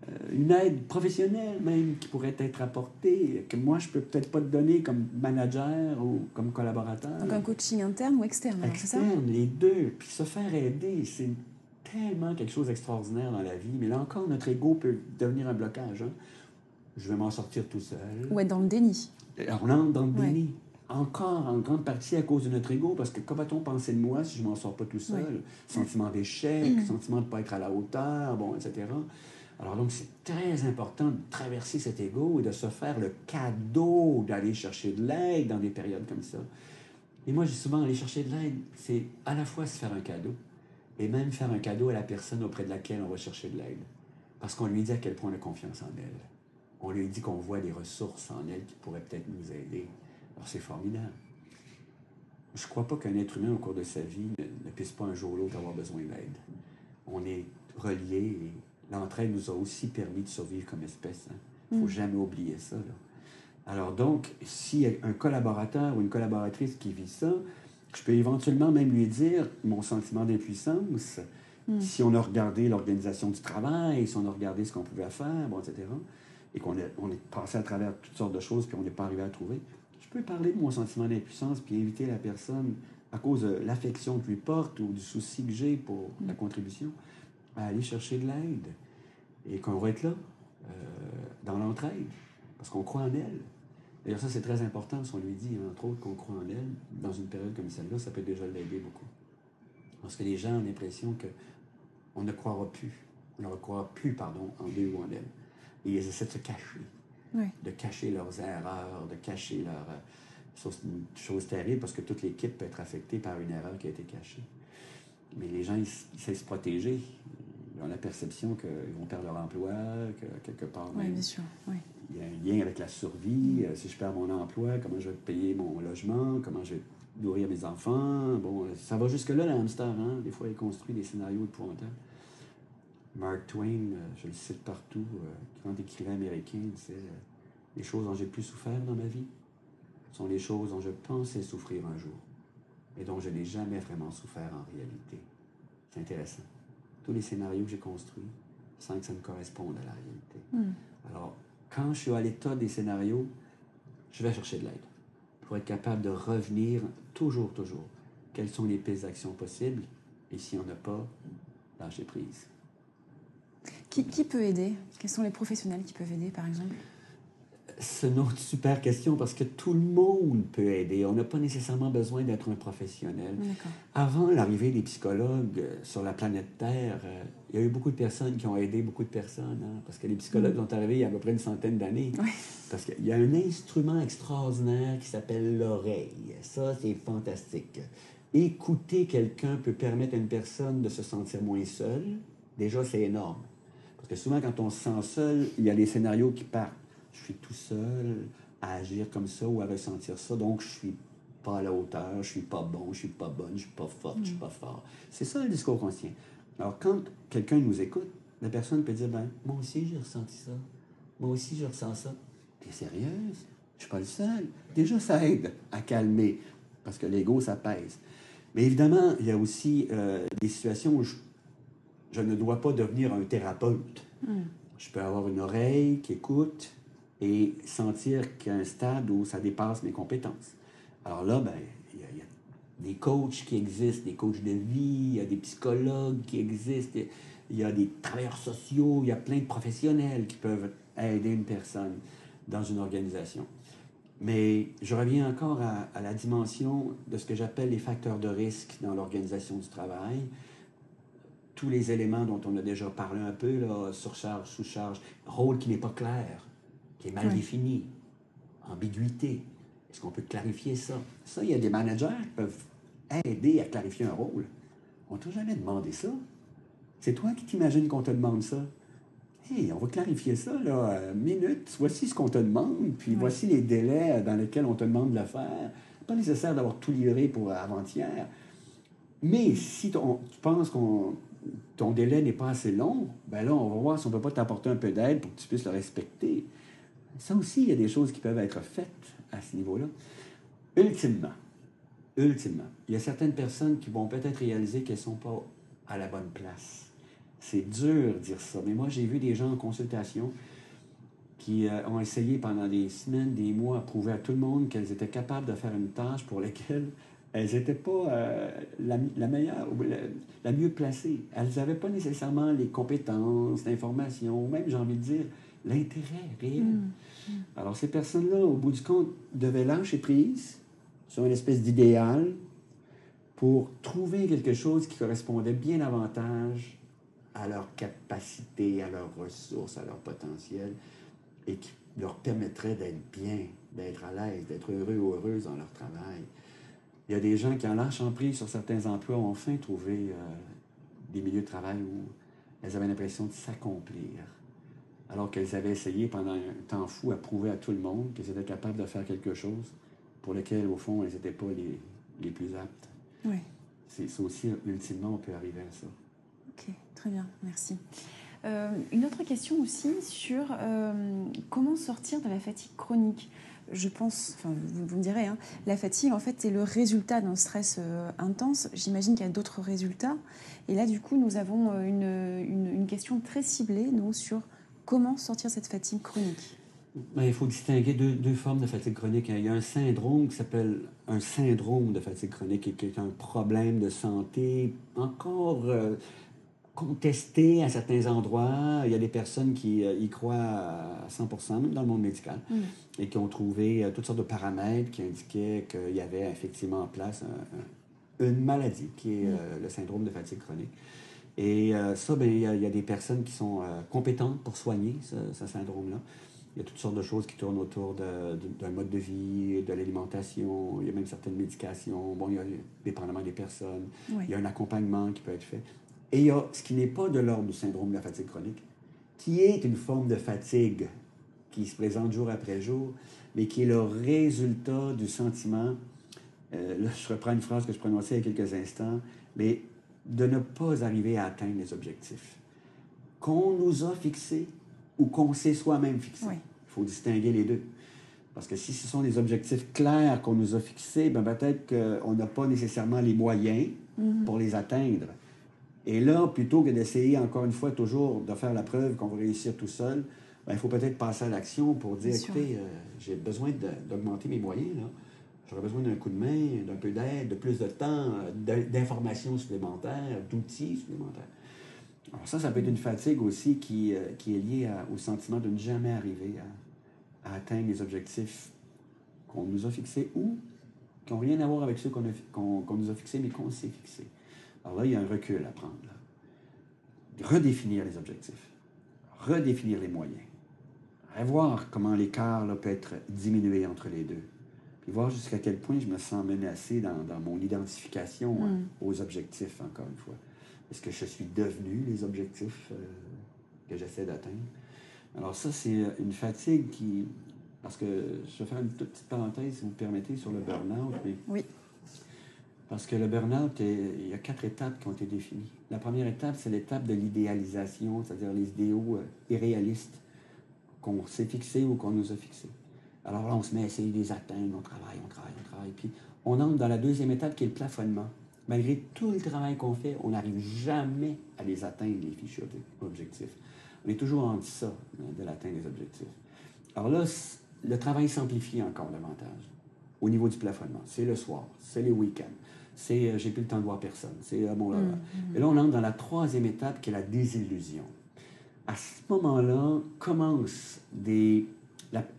Euh, une aide professionnelle même qui pourrait être apportée, que moi je peux peut-être pas te donner comme manager ou comme collaborateur. Donc un coaching interne ou externe, c'est ça? Externe, les deux. Puis se faire aider, c'est tellement quelque chose d'extraordinaire dans la vie. Mais là encore, notre ego peut devenir un blocage. Hein. Je vais m'en sortir tout seul. Ou être dans le déni. On entre dans le déni. Encore en grande partie à cause de notre ego, parce que comment va-t-on penser de moi si je m'en sors pas tout seul? Sentiment d'échec, sentiment de ne pas être à la hauteur, bon, etc. Alors donc, c'est très important de traverser cet ego et de se faire le cadeau d'aller chercher de l'aide dans des périodes comme ça. Et moi, j'ai souvent aller chercher de l'aide, c'est à la fois se faire un cadeau, et même faire un cadeau à la personne auprès de laquelle on va chercher de l'aide. Parce qu'on lui dit à quel point on a confiance en elle. On lui dit qu'on voit des ressources en elle qui pourraient peut-être nous aider. Alors c'est formidable. Je ne crois pas qu'un être humain au cours de sa vie ne, puisse pas un jour ou l'autre avoir besoin d'aide. On est reliés et l'entraide nous a aussi permis de survivre comme espèce. Il hein. ne faut mm. jamais oublier ça. Alors donc, si un collaborateur ou une collaboratrice qui vit ça, je peux éventuellement même lui dire mon sentiment d'impuissance. Hmm. Si on a regardé l'organisation du travail, si on a regardé ce qu'on pouvait faire, bon, etc., et qu'on est, on est passé à travers toutes sortes de choses qu'on n'est pas arrivé à trouver, peux parler de mon sentiment d'impuissance puis inviter la personne, à cause de l'affection que lui porte ou du souci que j'ai pour la hmm. contribution, à aller chercher de l'aide. Et qu'on va être là, euh, dans l'entraide, parce qu'on croit en elle. D'ailleurs, ça, c'est très important si on lui dit, entre autres, qu'on croit en elle. Dans une période comme celle-là, ça peut déjà l'aider beaucoup. Parce que les gens ont l'impression qu'on ne croira plus, on ne croira plus, pardon, en Dieu ou en elle. Et ils essaient de se cacher, de cacher leurs erreurs, de cacher leurs... Euh, c'est une chose terrible parce que toute l'équipe peut être affectée par une erreur qui a été cachée. Mais les gens, ils, essaient de se protéger. Ils ont la perception qu'ils vont perdre leur emploi, que quelque part... Oui, bien sûr. Oui il y a un lien avec la survie. Euh, si je perds mon emploi, comment je vais payer mon logement, comment je vais nourrir mes enfants? Bon, ça va jusque-là, le hamster. Hein? Des fois, il construit des scénarios épouvantables. Mark Twain, euh, je le cite partout, euh, grand écrivain américain, c'est les choses dont j'ai plus souffert dans ma vie sont les choses dont je pensais souffrir un jour et dont je n'ai jamais vraiment souffert en réalité. C'est intéressant. Tous les scénarios que j'ai construits sans que ça me corresponde à la réalité. Hmm. Alors, quand je suis à l'état des scénarios, je vais chercher de l'aide pour être capable de revenir toujours, toujours. Quelles sont les pistes d'action possibles? Et si on n'a pas, lâcher prise. Qui, qui peut aider? Quels sont les professionnels qui peuvent aider, par exemple? c'est une autre super question parce que tout le monde peut aider. On n'a pas nécessairement besoin d'être un professionnel. Avant l'arrivée des psychologues euh, sur la planète Terre, euh, il y a eu beaucoup de personnes qui ont aidé beaucoup de personnes. Hein, parce que les psychologues mm. sont arrivés il y a à peu près une centaine d'années. Parce qu'il y a un instrument extraordinaire qui s'appelle l'oreille. Ça, c'est fantastique. Écouter quelqu'un peut permettre à une personne de se sentir moins seule. Déjà, c'est énorme. Parce que souvent, quand on se sent seul, il y a des scénarios qui partent je suis tout seul à agir comme ça ou à ressentir ça, donc je suis pas à la hauteur, je suis pas bon, je suis pas bonne, je suis pas forte, je suis pas fort. C'est ça le discours qu'on tient. Alors quand quelqu'un nous écoute, la personne peut dire ben moi aussi j'ai ressenti ça, moi aussi je ressens ça. T'es sérieuse? Je suis pas le seul. Déjà ça aide à calmer parce que l'ego ça pèse. Mais évidemment il y a aussi euh, des situations où je, ne dois pas devenir un thérapeute. Hmm. Je peux avoir une oreille qui écoute, et sentir qu'il y a un stade où ça dépasse mes compétences. Alors là, ben, il y, a des coachs qui existent, des coachs de vie, il y a des psychologues qui existent, il y a des travailleurs sociaux, il y a plein de professionnels qui peuvent aider une personne dans une organisation. Mais je reviens encore à la dimension de ce que j'appelle les facteurs de risque dans l'organisation du travail. Tous les éléments dont on a déjà parlé un peu, là, surcharge, sous-charge, rôle qui n'est pas clair, est mal défini, ambiguïté. Est-ce qu'on peut clarifier ça? Ça, il y a des managers qui peuvent aider à clarifier un rôle. On t'a jamais demandé ça. C'est toi qui t'imagines qu'on te demande ça. Hey, on va clarifier ça, là, euh, minute. Voici ce qu'on te demande, puis voici les délais dans lesquels on te demande de le faire. Pas nécessaire d'avoir tout livré pour avant-hier. Mais si tu penses que ton délai n'est pas assez long, ben là, on va voir si on ne peut pas t'apporter un peu d'aide pour que tu puisses le respecter. Ça aussi, il y a des choses qui peuvent être faites à ce niveau-là. Ultimement, ultimement, il y a certaines personnes qui vont peut-être réaliser qu'elles ne sont pas à la bonne place. C'est dur de dire ça, mais moi j'ai vu des gens en consultation qui euh, ont essayé pendant des semaines, des mois à prouver à tout le monde qu'elles étaient capables de faire une tâche pour laquelle elles n'étaient pas euh, la, la, meilleure ou la, mieux placée. Elles n'avaient pas nécessairement les compétences, l'information, même, j'ai envie de dire, l'intérêt réel. Mm. Mm. Alors, ces personnes-là, au bout du compte, devaient lâcher prise sur une espèce d'idéal pour trouver quelque chose qui correspondait bien davantage à leur capacité, à leurs ressources, à leur potentiel, et qui leur permettrait d'être bien, d'être à l'aise, d'être heureux ou heureuse dans leur travail. Il y a des gens qui, en lâchant prise sur certains emplois, ont enfin trouvé euh, des milieux de travail où elles avaient l'impression de s'accomplir, alors qu'elles avaient essayé pendant un temps fou à prouver à tout le monde qu'elles étaient capables de faire quelque chose pour lequel, au fond, elles n'étaient pas les, les, plus aptes. Oui. C'est aussi, ultimement, on peut arriver à ça. OK, très bien, merci. Euh, une autre question aussi sur euh, comment sortir de la fatigue chronique? Je pense, enfin, vous, me direz, hein, la fatigue, en fait, est le résultat d'un stress euh, intense. J'imagine qu'il y a d'autres résultats. Et là, du coup, nous avons euh, une, une, question très ciblée, nous, sur comment sortir cette fatigue chronique. Ben, il faut distinguer deux, formes de fatigue chronique. Il y a un syndrome qui s'appelle un syndrome de fatigue chronique, qui est un problème de santé encore euh, contesté à certains endroits. Il y a des personnes qui euh, y croient à 100 même dans le monde médical, mm. et qui ont trouvé euh, toutes sortes de paramètres qui indiquaient qu'il y avait effectivement en place une maladie qui est mm. euh, le syndrome de fatigue chronique. Et ça, ben, il, y a, des personnes qui sont compétentes pour soigner ce, syndrome-là. Il y a toutes sortes de choses qui tournent autour d'un mode de vie, de l'alimentation. Il y a même certaines médications. Bon, il y a, dépendamment des personnes, il y a un accompagnement qui peut être fait. Et il y a ce qui n'est pas de l'ordre du syndrome de la fatigue chronique, qui est une forme de fatigue qui se présente jour après jour, mais qui est le résultat du sentiment, euh, là je reprends une phrase que je prononçais il y a quelques instants, mais de ne pas arriver à atteindre les objectifs qu'on nous a fixés ou qu'on s'est soi-même fixés. Il faut distinguer les deux. Parce que si ce sont des objectifs clairs qu'on nous a fixés, ben peut-être qu'on n'a pas nécessairement les moyens mm-hmm. pour les atteindre. Et là, plutôt que d'essayer encore une fois toujours de faire la preuve qu'on va réussir tout seul, ben, il faut peut-être passer à l'action pour dire, écoutez, euh, j'ai besoin d'augmenter mes moyens. J'aurais besoin d'un coup de main, d'un peu d'aide, de plus de temps, d'informations supplémentaires, d'outils supplémentaires. Alors ça, ça peut être une fatigue aussi qui, euh, qui est liée au sentiment de ne jamais arriver à, atteindre les objectifs qu'on nous a fixés ou qui n'ont rien à voir avec ceux qu'on nous a fixés, mais qu'on s'est fixés. Alors là, il y a un recul à prendre. Redéfinir les objectifs, redéfinir les moyens, revoir comment l'écart peut être diminué entre les deux, puis voir jusqu'à quel point je me sens menacé dans, dans mon identification mm. aux objectifs, encore une fois. Est-ce que je suis devenu les objectifs euh, que j'essaie d'atteindre? Alors ça, c'est une fatigue qui... Parce que je vais faire une toute petite parenthèse, si vous me permettez, sur le burn-out. Oui. Parce que le burn-out, il y a quatre étapes qui ont été définies. La première étape, c'est l'étape de l'idéalisation, c'est-à-dire les idéaux euh, irréalistes qu'on s'est fixés ou qu'on nous a fixés. Alors là, on se met à essayer de les atteindre, on travaille, on travaille, on travaille. Puis on entre dans la deuxième étape qui est le plafonnement. Malgré tout le travail qu'on fait, on n'arrive jamais à les atteindre, les fichus objectifs. On est toujours en ça hein, de l'atteindre des objectifs. Alors là, le travail s'amplifie encore davantage au niveau du plafonnement. C'est le soir, c'est les week-ends, c'est euh, j'ai plus le temps de voir personne. C'est euh, bon là, mm, mm. Et là, on entre dans la troisième étape qui est la désillusion. À ce moment-là, commencent des,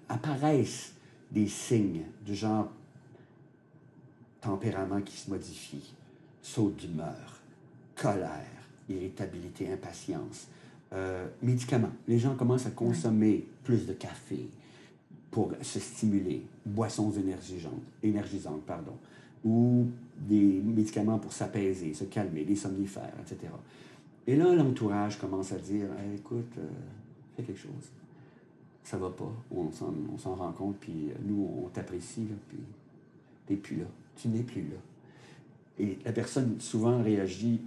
apparaissent des signes du genre tempérament qui se modifie, saut d'humeur, colère, irritabilité, impatience, euh, médicaments. Les gens commencent à consommer plus de café, pour se stimuler, boissons énergisantes, énergisantes pardon, ou des médicaments pour s'apaiser, se calmer, des somnifères, etc. Et là, l'entourage commence à dire écoute, euh, fais quelque chose. Ça va pas. On s'en rend compte, puis nous, on t'apprécie, puis t'es plus là. Tu n'es plus là. Et la personne souvent réagit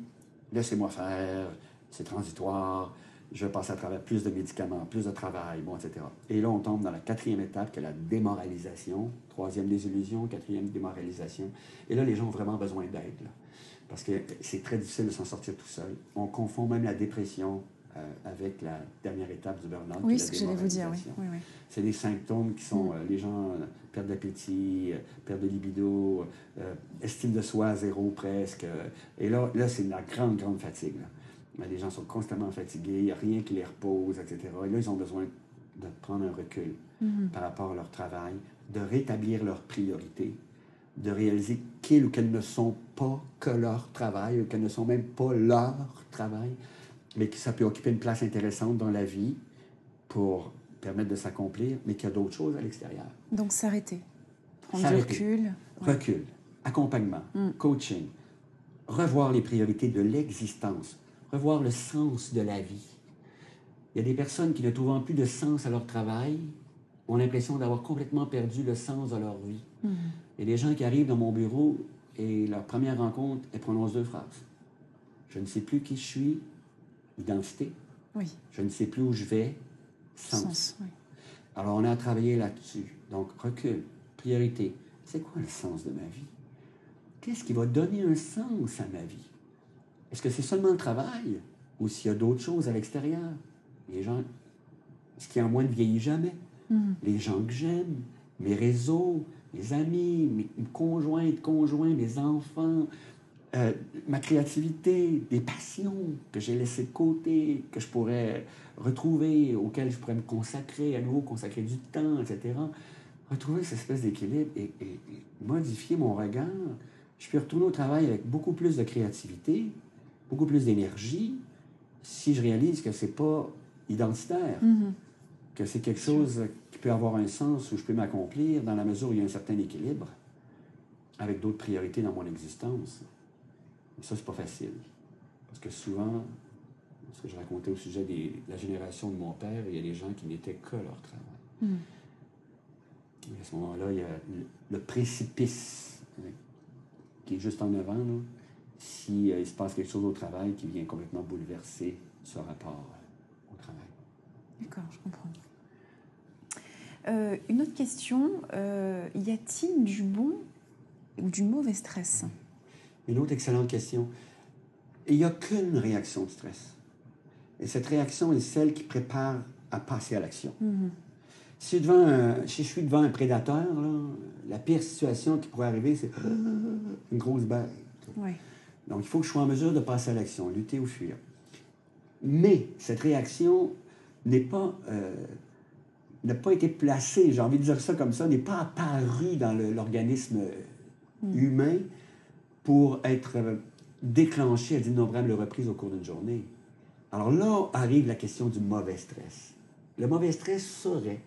laissez-moi faire, c'est transitoire, je vais passer à travers plus de médicaments, plus de travail, bon, etc. Et là, on tombe dans la quatrième étape, qui est la démoralisation. Troisième désillusion, quatrième démoralisation. Et là, les gens ont vraiment besoin d'aide, parce que c'est très difficile de s'en sortir tout seul. On confond même la dépression euh, avec la dernière étape du burn-out. Oui, ce que j'allais vous dire, oui. oui, C'est des symptômes qui sont, mm. euh, les gens euh, perdent d'appétit, perdent de libido, estime de soi à zéro presque. et là, là c'est la grande, grande fatigue. Les gens sont constamment fatigués, il n'y a rien qui les repose, etc. Et là, ils ont besoin de prendre un recul mm-hmm. par rapport à leur travail, de rétablir leurs priorités, de réaliser qu'ils ou qu'elles ne sont pas que leur travail, ou qu'elles ne sont même pas leur travail, mais que ça peut occuper une place intéressante dans la vie pour permettre de s'accomplir, mais qu'il y a d'autres choses à l'extérieur. Donc s'arrêter, prendre du recul. Recul, accompagnement, mm. coaching, revoir les priorités de l'existence, revoir le sens de la vie. Il y a des personnes qui ne trouvent plus de sens à leur travail, ont l'impression d'avoir complètement perdu le sens de leur vie. Mm. Il y a des gens qui arrivent dans mon bureau et leur première rencontre, elles prononcent deux phrases. Je ne sais plus qui je suis, identité. Oui. Je ne sais plus où je vais. Sens. Alors, on a travaillé là-dessus. Donc, recul, priorité. C'est quoi le sens de ma vie? Qu'est-ce qui va donner un sens à ma vie? Est-ce que c'est seulement le travail ou s'il y a d'autres choses à l'extérieur? Les gens, ce qui en moi ne vieillit jamais. Mm-hmm. Les gens que j'aime, mes réseaux, mes amis, mes conjointes, conjoints, mes enfants, euh, ma créativité, des passions que j'ai laissées de côté, que je pourrais retrouver, auxquelles je pourrais me consacrer, à nouveau consacrer du temps, etc. Retrouver cette espèce d'équilibre et, modifier mon regard. Je peux retourner au travail avec beaucoup plus de créativité, beaucoup plus d'énergie, si je réalise que c'est pas identitaire, mm-hmm. que c'est quelque chose qui peut avoir un sens où je peux m'accomplir dans la mesure où il y a un certain équilibre avec d'autres priorités dans mon existence. Et ça, c'est pas facile. Parce que souvent, ce que je racontais au sujet de la génération de mon père, il y a des gens qui n'étaient que leur travail. Hmm. à ce moment-là, il y a le, précipice hein, qui est juste en avant, s'il euh, se passe quelque chose au travail qui vient complètement bouleverser ce rapport au travail. D'accord, je comprends. Euh, une autre question, euh, y a-t-il du bon ou du mauvais stress? Une autre excellente question. Il n'y a qu'une réaction de stress. Et cette réaction est celle qui prépare à passer à l'action. Mm-hmm. si, devant si je suis devant un prédateur, la pire situation qui pourrait arriver, c'est une grosse bête. Donc, il faut que je sois en mesure de passer à l'action, lutter ou fuir. Mais cette réaction n'est pas, euh, n'a pas été placée, j'ai envie de dire ça comme ça, n'est pas apparue dans l'organisme mm. humain pour être euh, déclenché à d'innombrables reprises au cours d'une journée. Alors là arrive la question du mauvais stress. Le mauvais stress serait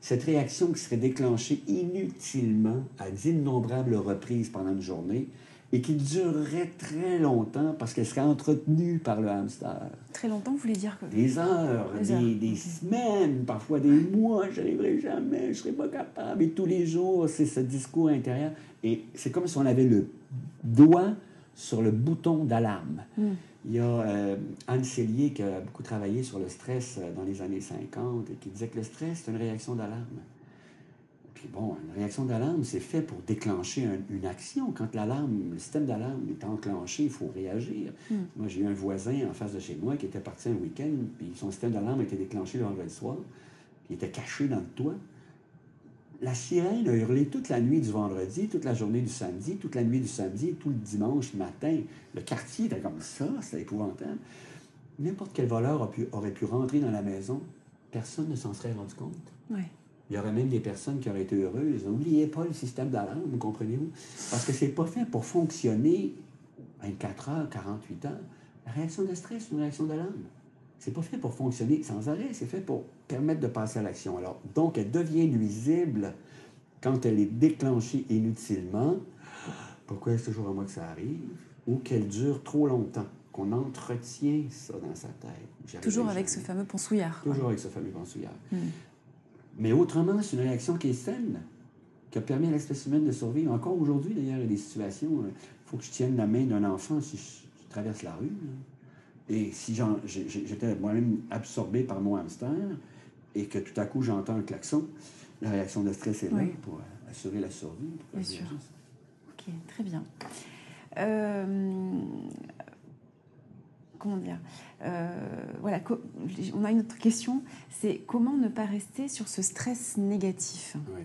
cette réaction qui serait déclenchée inutilement à d'innombrables reprises pendant une journée et qui durerait très longtemps parce qu'elle serait entretenue par le hamster. Très longtemps, vous voulez dire que... Des heures, des, des, semaines, parfois des mois, je n'arriverai jamais, je ne serai pas capable. Et tous les jours, c'est ce discours intérieur. Et c'est comme si on avait le doigt sur le bouton d'alarme. Hmm. Il y a euh, Anne Cellier qui a beaucoup travaillé sur le stress euh, dans les années 50 et qui disait que le stress, c'est une réaction d'alarme. Puis bon, une réaction d'alarme, c'est fait pour déclencher une action. Quand l'alarme, le système d'alarme est enclenché, il faut réagir. Hmm. Moi, j'ai eu un voisin en face de chez moi qui était parti un week-end, puis son système d'alarme a été déclenché le vendredi soir, puis il était caché dans le toit la sirène a hurlé toute la nuit du vendredi, toute la journée du samedi, toute la nuit du samedi, tout le dimanche matin. Le quartier était comme ça, c'était épouvantable. N'importe quel voleur aurait pu rentrer dans la maison, personne ne s'en serait rendu compte. Il y aurait même des personnes qui auraient été heureuses. N'oubliez pas le système d'alarme, comprenez-vous? Parce que c'est pas fait pour fonctionner 24 heures, 48 heures. La réaction de stress, c'est une réaction d'alarme. c'est pas fait pour fonctionner sans arrêt, c'est fait pour permettre de passer à l'action. Alors, donc, elle devient nuisible quand elle est déclenchée inutilement. Pourquoi est-ce toujours à moi que ça arrive? Ou qu'elle dure trop longtemps, qu'on entretient ça dans sa tête. Toujours avec ce fameux pensouillard. Toujours avec ce fameux pensouillard. Hmm. Mais autrement, c'est une réaction qui est saine, qui a permis à l'espèce humaine de survivre. Encore aujourd'hui, d'ailleurs, il y a des situations, il euh, faut que je tienne la main d'un enfant si je, traverse la rue. Et si j'étais moi-même absorbé par mon hamster et que tout à coup j'entends un klaxon, la réaction de stress est là pour assurer la survie. Bien sûr. Ok, très bien. Euh, comment dire euh, Voilà, on a une autre question. C'est comment ne pas rester sur ce stress négatif? Oui.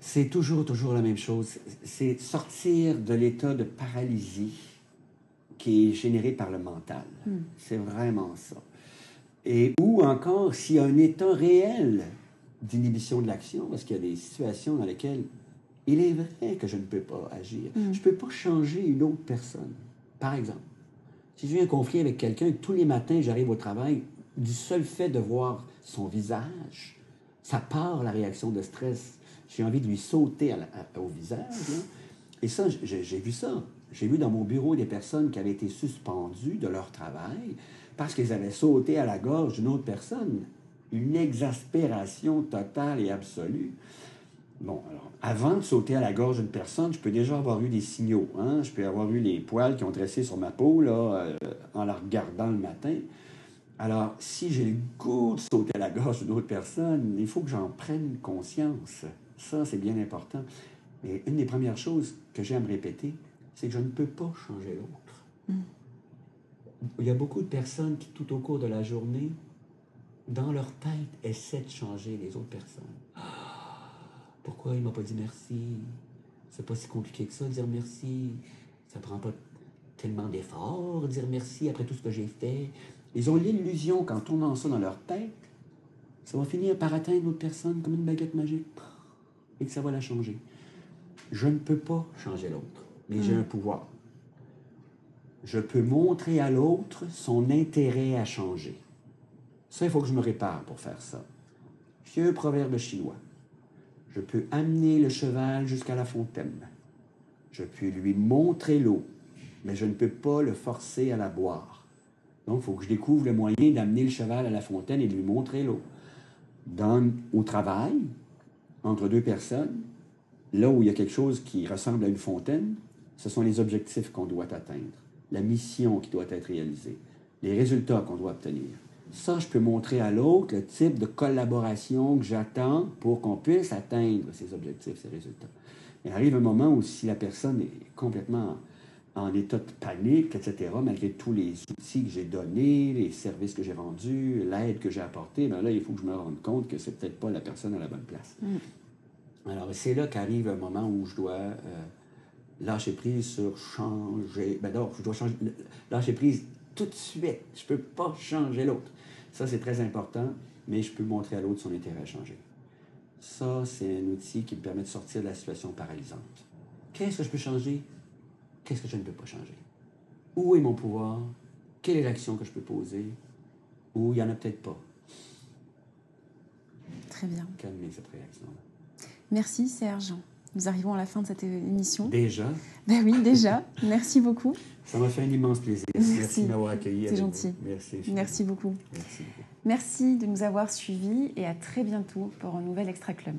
C'est toujours, toujours la même chose. C'est sortir de l'état de paralysie qui est généré par le mental. Hmm. C'est vraiment ça. Et ou encore, s'il y a un état réel d'inhibition de l'action, parce qu'il y a des situations dans lesquelles il est vrai que je ne peux pas agir. Hmm. Je ne peux pas changer une autre personne. Par exemple, si j'ai un conflit avec quelqu'un, tous les matins, j'arrive au travail, du seul fait de voir son visage, ça part la réaction de stress. J'ai envie de lui sauter au visage. Et ça, j'ai vu ça. J'ai vu dans mon bureau des personnes qui avaient été suspendues de leur travail parce qu'elles avaient sauté à la gorge d'une autre personne. Une exaspération totale et absolue. Bon, alors, avant de sauter à la gorge d'une personne, je peux déjà avoir eu des signaux. Hein? Je peux avoir eu les poils qui ont dressé sur ma peau là, euh, en la regardant le matin. Alors, si j'ai le goût de sauter à la gorge d'une autre personne, il faut que j'en prenne conscience. Ça, c'est bien important. Mais une des premières choses que j'aime répéter, c'est que je ne peux pas changer l'autre. Mm. Il y a beaucoup de personnes qui, tout au cours de la journée, dans leur tête, essaient de changer les autres personnes. Pourquoi il m'a pas dit merci? C'est pas si compliqué que ça, dire merci. Ça prend pas tellement d'efforts, dire merci après tout ce que j'ai fait. Ils ont l'illusion qu'en tournant ça dans leur tête, ça va finir par atteindre l'autre personne comme une baguette magique et que ça va la changer. Je ne peux pas changer l'autre, mais j'ai hmm. un pouvoir. Je peux montrer à l'autre son intérêt à changer. Ça, il faut que je me répare pour faire ça. Vieux proverbe chinois. Je peux amener le cheval jusqu'à la fontaine. Je peux lui montrer l'eau, mais je ne peux pas le forcer à la boire. Donc, il faut que je découvre le moyen d'amener le cheval à la fontaine et de lui montrer l'eau. Dans, au travail, entre deux personnes, là où il y a quelque chose qui ressemble à une fontaine, ce sont les objectifs qu'on doit atteindre, la mission qui doit être réalisée, les résultats qu'on doit obtenir. Ça, je peux montrer à l'autre le type de collaboration que j'attends pour qu'on puisse atteindre ces objectifs, ces résultats. Il arrive un moment où si la personne est complètement en état de panique, etc., malgré tous les outils que j'ai donnés, les services que j'ai rendus, l'aide que j'ai apportée, bien là, il faut que je me rende compte que c'est peut-être pas la personne à la bonne place. Mm. Alors, c'est là qu'arrive un moment où je dois euh, lâcher prise sur changer. Ben je dois changer, lâcher prise tout de suite. Je peux pas changer l'autre. Ça, c'est très important, mais je peux montrer à l'autre son intérêt à changer. Ça, c'est un outil qui me permet de sortir de la situation paralysante. Qu'est-ce que je peux changer? Qu'est-ce que je ne peux pas changer? Où est mon pouvoir? Quelle est l'action que je peux poser? Ou il n'y en a peut-être pas? Très bien. Calmer cette réaction Merci Serge. Nous arrivons à la fin de cette émission. Déjà? Ben oui, déjà. Merci beaucoup. Ça m'a fait un immense plaisir. Merci, de m'avoir accueilli. C'est gentil. Merci. Merci beaucoup. Merci. Merci de nous avoir suivis et à très bientôt pour un nouvel Extra Club.